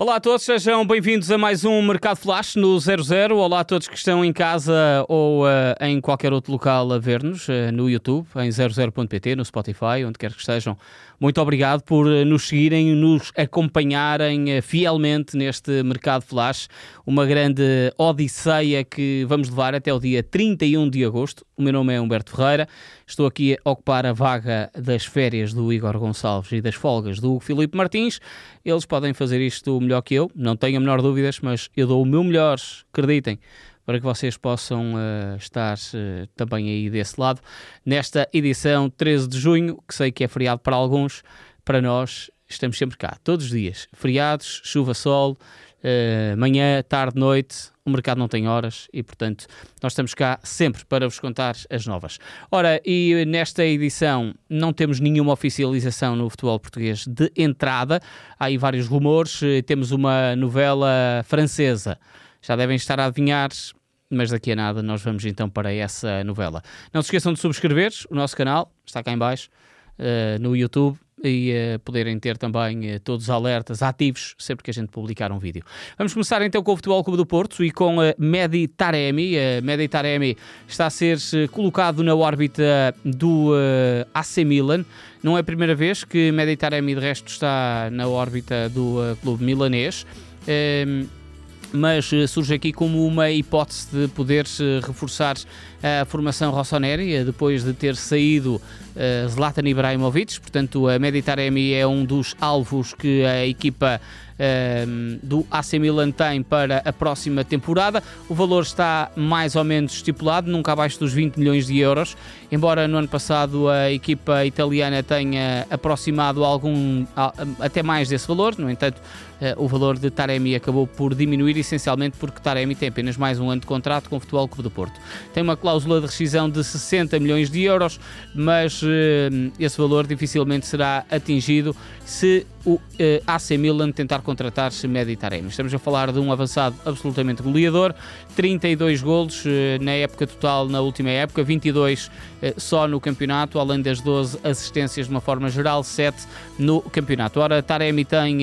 Olá a todos, sejam bem-vindos a mais um Mercado Flash no 00. Olá a todos que estão em casa ou uh, em qualquer outro local a ver-nos, uh, no YouTube, em 00.pt, no Spotify, onde quer que estejam. Muito obrigado por uh, nos seguirem, nos acompanharem fielmente neste Mercado Flash. Uma grande odisseia que vamos levar até o dia 31 de agosto. O meu nome é Humberto Ferreira. Estou aqui a ocupar a vaga das férias do Igor Gonçalves e das folgas do Filipe Martins. Eles podem fazer isto melhor que eu, não tenho a menor dúvidas, mas eu dou o meu melhor, acreditem, para que vocês possam uh, estar uh, também aí desse lado. Nesta edição 13 de junho, que sei que é feriado para alguns, para nós estamos sempre cá, todos os dias. Feriados, chuva, sol, uh, manhã, tarde, noite, o mercado não tem horas e, portanto, nós estamos cá sempre para vos contar as novas. Ora, e nesta edição não temos nenhuma oficialização no futebol português de entrada, há aí vários rumores, temos uma novela francesa, já devem estar a adivinhar. Mas daqui a nada nós vamos então para essa novela. Não se esqueçam de subscrever o nosso canal, está cá em baixo, uh, no YouTube e uh, poderem ter também uh, todos os alertas ativos sempre que a gente publicar um vídeo. Vamos começar então com o Futebol Clube do Porto e com a Medi Taremi. A Medi Taremi está a ser colocado na órbita do AC Milan. Não é a primeira vez que Medi Taremi de resto está na órbita do clube milanês. Ehm, mas surge aqui como uma hipótese de poder reforçar a formação rossoneri, depois de ter saído uh, Zlatan Ibrahimovic, portanto a Meditaremi é um dos alvos que a equipa uh, do AC Milan tem para a próxima temporada. O valor está mais ou menos estipulado, nunca abaixo dos 20 milhões de euros, embora no ano passado a equipa italiana tenha aproximado algum, até mais desse valor, no entanto uh, o valor de Taremi acabou por diminuir essencialmente porque Taremi tem apenas mais um ano de contrato com o Futebol Clube do Porto. Tem uma cláusula de rescisão de 60 milhões de euros, mas uh, esse valor dificilmente será atingido se o eh, AC Milan tentar contratar-se Meditaremi. Estamos a falar de um avançado absolutamente goleador, 32 golos uh, na época total, na última época, 22 uh, só no campeonato, além das 12 assistências de uma forma geral, 7 no campeonato. Ora, Taremi tem,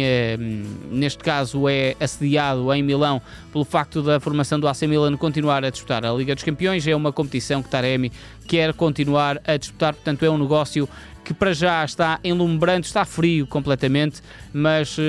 neste caso, é assediado em Milão pelo facto da formação do AC Milan continuar a disputar a Liga dos Campeões, é uma competição que Taremi quer continuar a disputar, portanto é um negócio que para já está enlumbrante, está frio completamente, mas uh,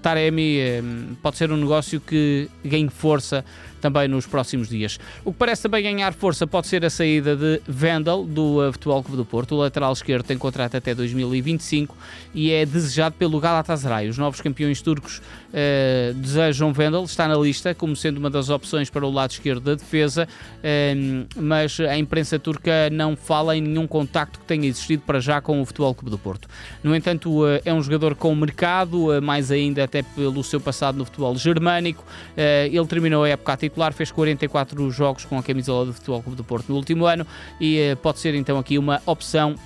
Taremi uh, pode ser um negócio que ganhe força também nos próximos dias. O que parece também ganhar força pode ser a saída de Vendel do uh, Futebol Clube do Porto. O lateral esquerdo tem contrato até 2025 e é desejado pelo Galatasaray. Os novos campeões turcos uh, desejam Vendel, está na lista como sendo uma das opções para o lado esquerdo da defesa, uh, mas a imprensa turca não fala em nenhum contacto que tenha existido para já com o Futebol Clube do Porto. No entanto, é um jogador com mercado, mais ainda até pelo seu passado no futebol germânico. Ele terminou a época a titular, fez 44 jogos com a camisola do Futebol Clube do Porto no último ano e eh, pode ser então aqui uma opção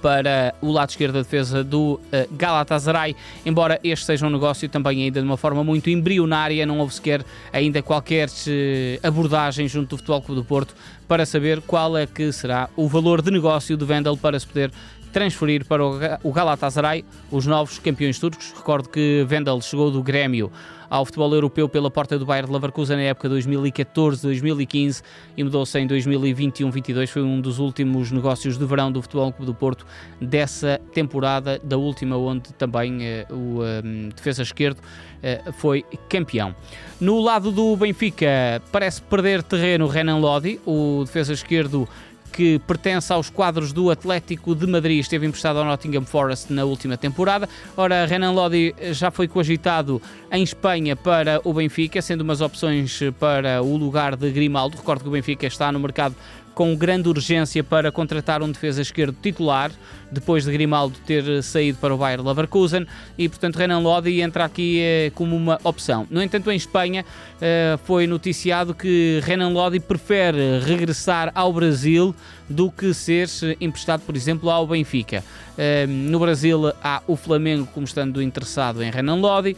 para o lado esquerdo da defesa do uh, Galatasaray, embora este seja um negócio também ainda de uma forma muito embrionária, não houve sequer ainda qualquer uh, abordagem junto do Futebol Clube do Porto para saber qual é que será o valor de negócio de Vendel para se poder transferir para o Galatasaray os novos campeões turcos. Recordo que Vendel chegou do Grêmio ao futebol europeu pela porta do Bayern de Leverkusen na época 2014-2015 e mudou-se em 2021-22. Foi um dos últimos negócios de verão do Futebol Clube do Porto dessa temporada, da última, onde também uh, o ehm, defesa esquerdo uh, foi campeão. No lado do Benfica, parece perder terreno Renan Lodi, o defesa esquerdo que pertence aos quadros do Atlético de Madrid, esteve emprestado ao Nottingham Forest na última temporada. Ora, Renan Lodi já foi cogitado em Espanha para o Benfica, sendo umas opções para o lugar de Grimaldo. Recordo que o Benfica está no mercado com grande urgência para contratar um defesa esquerdo titular, depois de Grimaldo ter saído para o Bayer Leverkusen, e portanto Renan Lodi entra aqui eh, como uma opção. No entanto, em Espanha eh, foi noticiado que Renan Lodi prefere regressar ao Brasil do que ser emprestado, por exemplo, ao Benfica. Eh, no Brasil há o Flamengo como estando interessado em Renan Lodi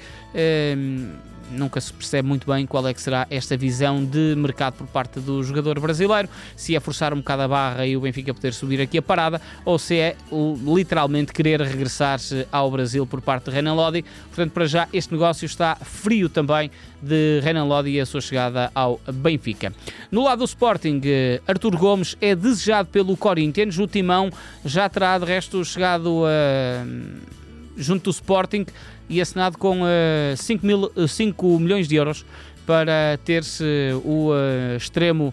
nunca se percebe muito bem qual é que será esta visão de mercado por parte do jogador brasileiro, se é forçar um bocado a barra e o Benfica poder subir aqui a parada, ou se é literalmente querer regressar ao Brasil por parte de Renan Lodi. Portanto, para já este negócio está frio também de Renan Lodi e a sua chegada ao Benfica. No lado do Sporting, eh, Artur Gomes é desejado pelo Corinthians, o Timão já terá de resto chegado a junto do Sporting e assinado com uh, 5, mil, 5 eh, milhões de euros para ter-se o uh, extremo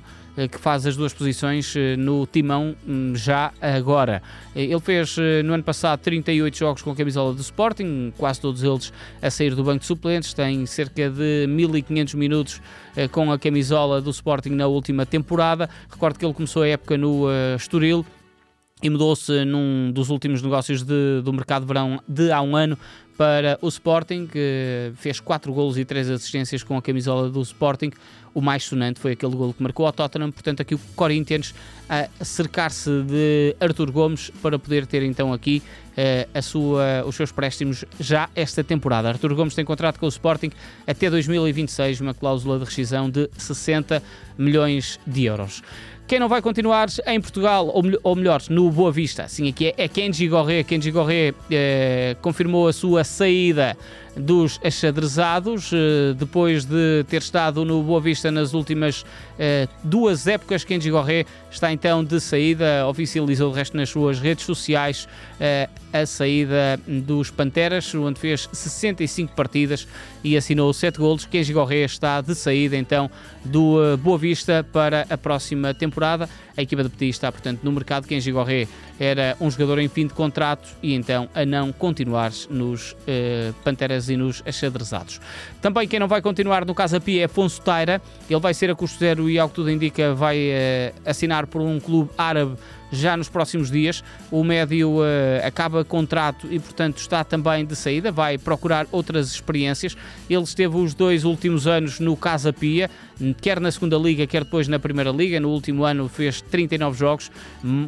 que faz as duas posições no timão um, já agora. Ele fez no ano passado 38 jogos com a camisola do Sporting, quase todos eles a sair do banco de suplentes, tem cerca de 1500 minutos com a camisola do Sporting na última temporada. Recordo que ele começou a época no Estoril e mudou-se num dos últimos negócios de, do mercado de verão de há um ano para o Sporting, que fez 4 golos e 3 assistências com a camisola do Sporting. O mais sonante foi aquele golo que marcou ao Tottenham. Portanto, aqui o Corinthians a cercar-se de Artur Gomes para poder ter então aqui uh, a sua, os seus préstimos já esta temporada. Artur Gomes tem contrato com o Sporting até 2026, uma cláusula de rescisão de 60 milhões de euros. Quem não vai continuar em Portugal, ou, ou melhor, no Boa Vista, sim, aqui é, é Kenji Gorré. Kenji Gorré eh, confirmou a sua saída dos achadrezados, eh, depois de ter estado no Boa Vista nas últimas eh, duas épocas. Kenji Gorré está então de saída, oficializou o resto nas suas redes sociais eh, a saída dos Panteras, onde fez 65 partidas e assinou 7 golos. Kenji Gorré está de saída então do Boa Vista para a próxima temporada. A equipa de Petit está, portanto, no mercado. Kenji Gorré era um jogador em fim de contrato e então a não continuar nos Panteras e nos achadrezados. Também quem não vai continuar no Casa Pia é Afonso Taira, ele vai ser a custo zero e ao que tudo indica vai uh, assinar por um clube árabe já nos próximos dias. O médio uh, acaba contrato e, portanto, está também de saída, vai procurar outras experiências. Ele esteve os dois últimos anos no Casa Pia, quer na segunda liga, quer depois na primeira liga. No último ano fez 39 jogos,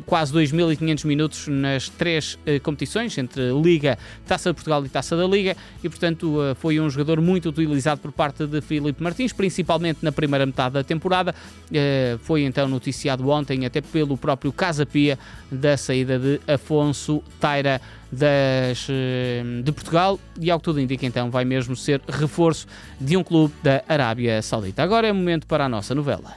quase 2.500 minutos nas três uh, competições, entre Liga, Taça de Portugal e Taça da Liga, e portanto uh, foi um jogador muito utilizado por parte de Filipe Martins, principalmente na primeira metade da temporada. Uh, foi então noticiado ontem até pelo próprio Casa Pia da saída de Afonso Taira das, de Portugal e ao que tudo indica então vai mesmo ser reforço de um clube da Arábia Saudita. Agora é momento para a nossa novela.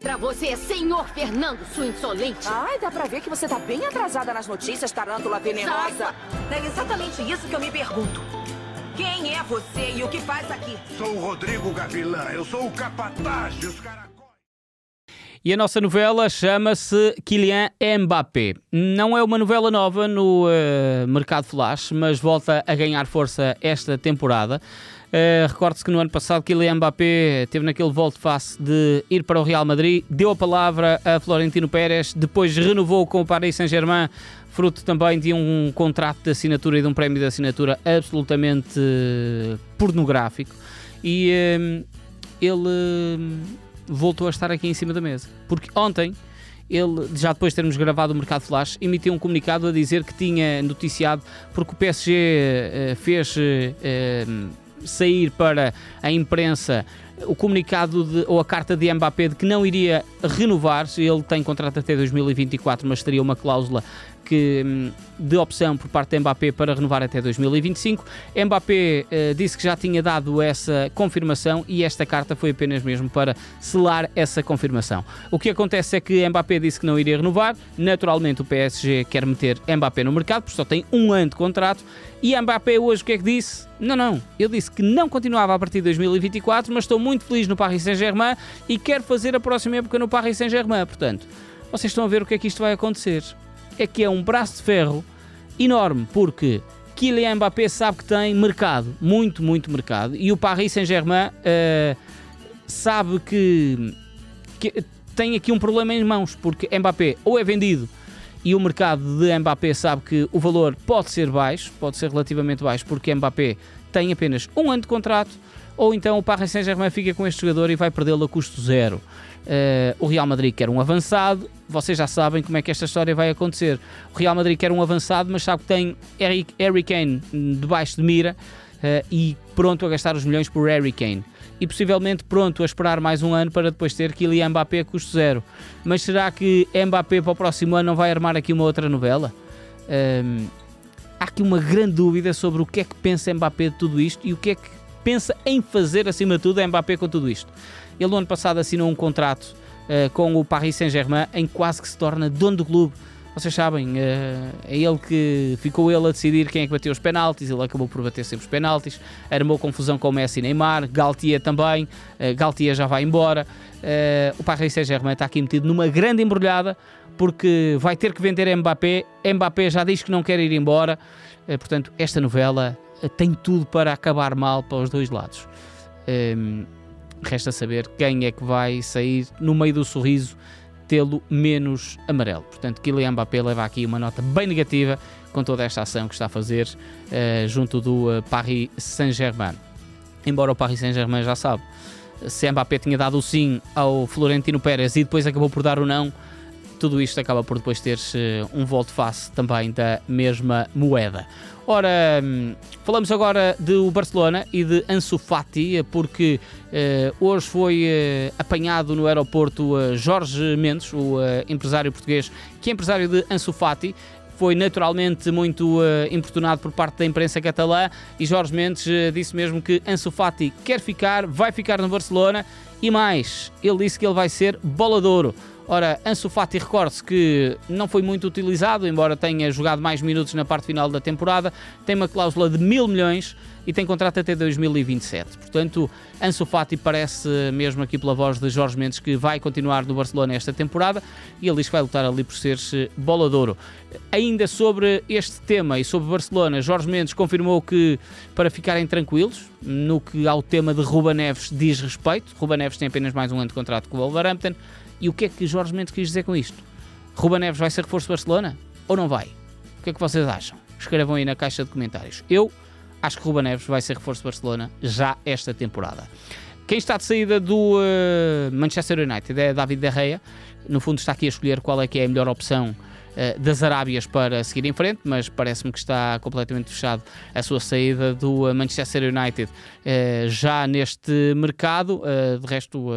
Pra você, senhor Fernando, sua insolente. Ai, dá pra ver que você tá bem atrasada nas notícias, tarântula venenosa. É exatamente isso que eu me pergunto. Quem é você e o que faz aqui? Sou o Rodrigo Gavilã, eu sou o capataz dos caracóis. E a nossa novela chama-se Kylian Mbappé. Não é uma novela nova no uh, mercado flash, mas volta a ganhar força esta temporada. Uh, Recorde-se que no ano passado Kylian Mbappé teve naquele volte-face de ir para o Real Madrid, deu a palavra a Florentino Pérez, depois renovou com o Paris Saint-Germain, fruto também de um contrato de assinatura e de um prémio de assinatura absolutamente uh, pornográfico. E uh, ele voltou a estar aqui em cima da mesa. Porque ontem ele, já depois de termos gravado o Mercado Flash, emitiu um comunicado a dizer que tinha noticiado porque o PSG uh, fez uh, sair para a imprensa o comunicado de, ou a carta de Mbappé de que não iria renovar, ele tem contrato até 2024, mas teria uma cláusula que, hum, de opção por parte de Mbappé para renovar até 2025. Mbappé uh, disse que já tinha dado essa confirmação e esta carta foi apenas mesmo para selar essa confirmação. O que acontece é que Mbappé disse que não iria renovar, naturalmente o PSG quer meter Mbappé no mercado, porque só tem um ano de contrato, e Mbappé hoje o que é que disse? Não, não, ele disse que não continuava a partir de 2024, mas estou muito feliz no Paris Saint-Germain e quero fazer a próxima época no Paris Saint-Germain, portanto, vocês estão a ver o que é que isto vai acontecer é que é um braço de ferro enorme, porque Kylian Mbappé sabe que tem mercado, muito, muito mercado, e o Paris Saint-Germain uh, sabe que, que, tem aqui um problema em mãos, porque Mbappé ou é vendido e o mercado de Mbappé sabe que o valor pode ser baixo, pode ser relativamente baixo, porque Mbappé tem apenas um ano de contrato, ou então o Paris Saint-Germain fica com este jogador e vai perdê-lo a custo zero. Uh, o Real Madrid quer um avançado, vocês já sabem como é que esta história vai acontecer. O Real Madrid quer um avançado, mas sabe que tem Harry, Harry Kane debaixo de mira uh, e pronto a gastar os milhões por Harry Kane e possivelmente pronto a esperar mais um ano para depois ter Kylian Mbappé custo zero. Mas será que Mbappé para o próximo ano não vai armar aqui uma outra novela? Um, há aqui uma grande dúvida sobre o que é que pensa Mbappé de tudo isto e o que é que pensa em fazer acima de tudo Mbappé com tudo isto. Ele no ano passado assinou um contrato uh, com o Paris Saint-Germain em quase que se torna dono do clube. Vocês sabem, uh, é ele que ficou ele a decidir quem é que bateu os penaltis, ele acabou por bater sempre os penaltis, armou confusão com Messi e Neymar, Galtier também, uh, Galtier já vai embora. O Paris Saint-Germain está aqui metido numa grande embrulhada porque vai ter que vender Mbappé. Mbappé já diz que não quer ir embora, portanto, esta novela tem tudo para acabar mal para os dois lados. Um, resta saber quem é que vai sair no meio do sorriso tê-lo menos amarelo. Portanto, Kylian Mbappé leva aqui uma nota bem negativa com toda esta ação que está a fazer uh, junto do uh, Paris Saint-Germain. Embora o Paris Saint-Germain já sabe, se Mbappé tinha dado o sim ao Florentino Pérez e depois acabou por dar o não, tudo isto acaba por depois ter uh, um volte-face também da mesma moeda. Ora, hum, falamos agora do Barcelona e de Ansu Fati, porque uh, hoje foi uh, apanhado no aeroporto uh, Jorge Mendes, o empresário português, que é empresário de Ansu Fati, foi naturalmente muito importunado por parte da imprensa catalã e Jorge Mendes disse mesmo que Ansu Fati quer ficar, vai ficar no Barcelona e mais, ele disse que ele vai ser bola de ouro. Ora, Ansu Fati, recorde-se que não foi muito utilizado, embora tenha jogado mais minutos na parte final da temporada, tem uma cláusula de mil milhões e tem contrato até 2027. Portanto, Ansu Fati parece mesmo aqui pela voz de Jorge Mendes que vai continuar no Barcelona esta temporada e ele diz que vai lutar ali por ser bola de ouro. Ainda sobre este tema e sobre Barcelona, Jorge Mendes confirmou que para ficarem tranquilos no que ao tema de Ruba Neves diz respeito, Ruba Neves tem apenas mais um ano de contrato com o Wolverhampton, e o que é que Jorge Mendes quis dizer com isto? Ruba Neves vai ser reforço do Barcelona ou não vai? O que é que vocês acham? Escrevam aí na caixa de comentários. Eu acho que Ruba Neves vai ser reforço do Barcelona já esta temporada. Quem está de saída do uh, Manchester United é David De Gea. No fundo está aqui a escolher qual é que é a melhor opção das Arábias para seguir em frente, mas parece-me que está completamente fechado a sua saída do uh, Manchester United já neste mercado. de resto,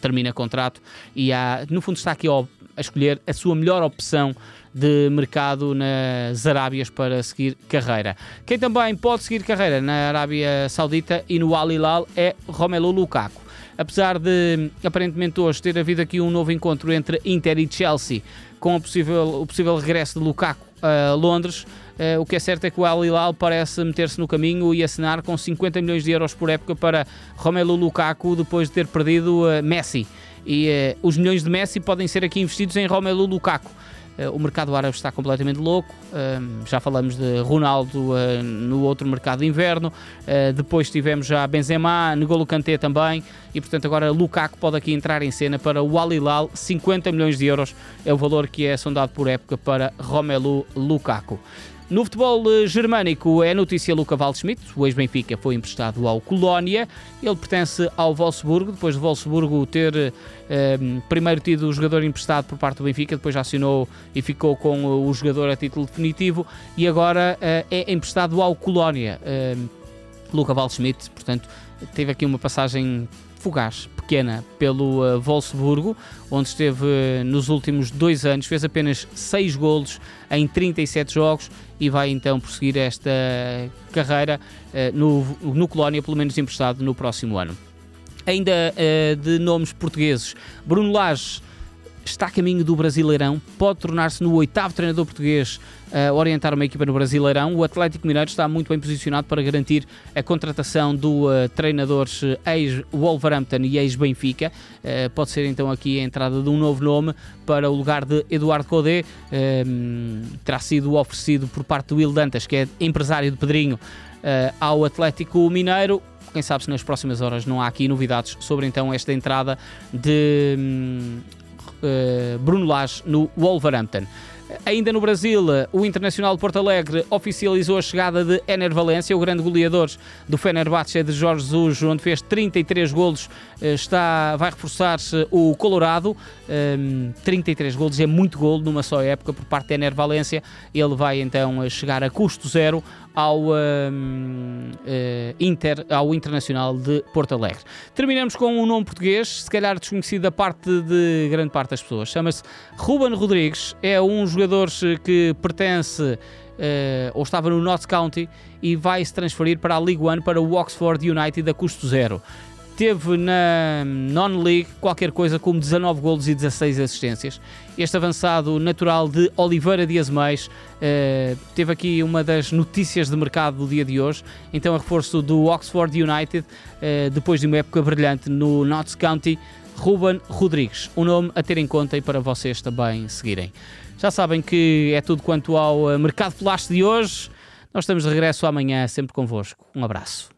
termina contrato e há, no fundo está aqui a escolher a sua melhor opção de mercado nas Arábias para seguir carreira. Quem também pode seguir carreira na Arábia Saudita e no Al Hilal é Romelu Lukaku. Apesar de aparentemente hoje ter havido aqui um novo encontro entre Inter e Chelsea com o possível, o possível regresso de Lukaku a Londres, Uh, o que é certo é que o Al Hilal parece meter-se no caminho e assinar com 50 milhões de euros por época para Romelu Lukaku depois de ter perdido uh, Messi. E uh, os milhões de Messi podem ser aqui investidos em Romelu Lukaku. Eh, o mercado árabe está completamente louco. Ehm, já falamos de Ronaldo eh, no outro mercado de inverno. Eh, depois tivemos já Benzema, N'Golo Kanté também. E portanto agora Lukaku pode aqui entrar em cena para o Al Hilal. 50 milhões de euros é o valor que é sondado por época para Romelu Lukaku. No futebol eh, germânico é notícia Luca Waldschmidt, o ex-Benfica foi emprestado ao Colónia, ele pertence ao Wolfsburgo, depois de Wolfsburgo ter eh, primeiro tido o jogador emprestado por parte do Benfica, depois assinou e ficou com o jogador a título definitivo. E agora eh, é emprestado ao Colónia. Eh, Luca Waldschmidt, portanto, teve aqui uma passagem fugaz, pequena, pelo uh, Wolfsburgo, onde esteve uh, nos últimos dois anos, fez apenas seis golos em 37 jogos e vai então prosseguir esta carreira uh, no, no Colónia, pelo menos emprestado no próximo ano. Ainda de nomes portugueses, Bruno Lage está a caminho do Brasileirão, pode tornar-se no oitavo treinador português a orientar uma equipa no Brasileirão. O Atlético Mineiro está muito bem posicionado para garantir a contratação do uh, treinador ex-Wolverhampton e ex-Benfica. Uh, pode ser então aqui a entrada de um novo nome para o lugar de Eduardo Codé. Uh, terá sido oferecido por parte do Will Dantas, que é empresário de Pedrinho, ao Atlético Mineiro quem sabe se nas próximas horas não há aqui novidades sobre então esta entrada de hum, uh, Bruno Lage no Wolverhampton. Ainda no Brasil, o Internacional de Porto Alegre oficializou a chegada de Ener Valência, o grande goleador do Fenerbahçe de Jorge Jesus, onde fez 33 golos, eh, está, vai reforçar-se o Colorado. Um, 33 golos é muito golo numa só época por parte de Ener Valência. Ele vai então chegar a custo zero ao, um, uh, Inter, ao Internacional de Porto Alegre. Terminamos com um nome português, se calhar desconhecido da parte de grande parte das pessoas. Chama-se Ruben Rodrigues, é um jogador que pertence Uh, ou estava no Notts County e vai se transferir para a League One para o Oxford United a custo zero teve na non-league qualquer coisa como 19 golos e 16 assistências. Este avançado natural de Oliveira Dias Mais uh, teve aqui uma das notícias de mercado do dia de hoje. Então, a reforço do Oxford United, uh, depois de uma época brilhante no Notts County, Ruben Rodrigues. Um nome a ter em conta e para vocês também seguirem. Já sabem que é tudo quanto ao eh, mercado flash de hoje. Nós estamos de regresso amanhã, sempre convosco. Um abraço.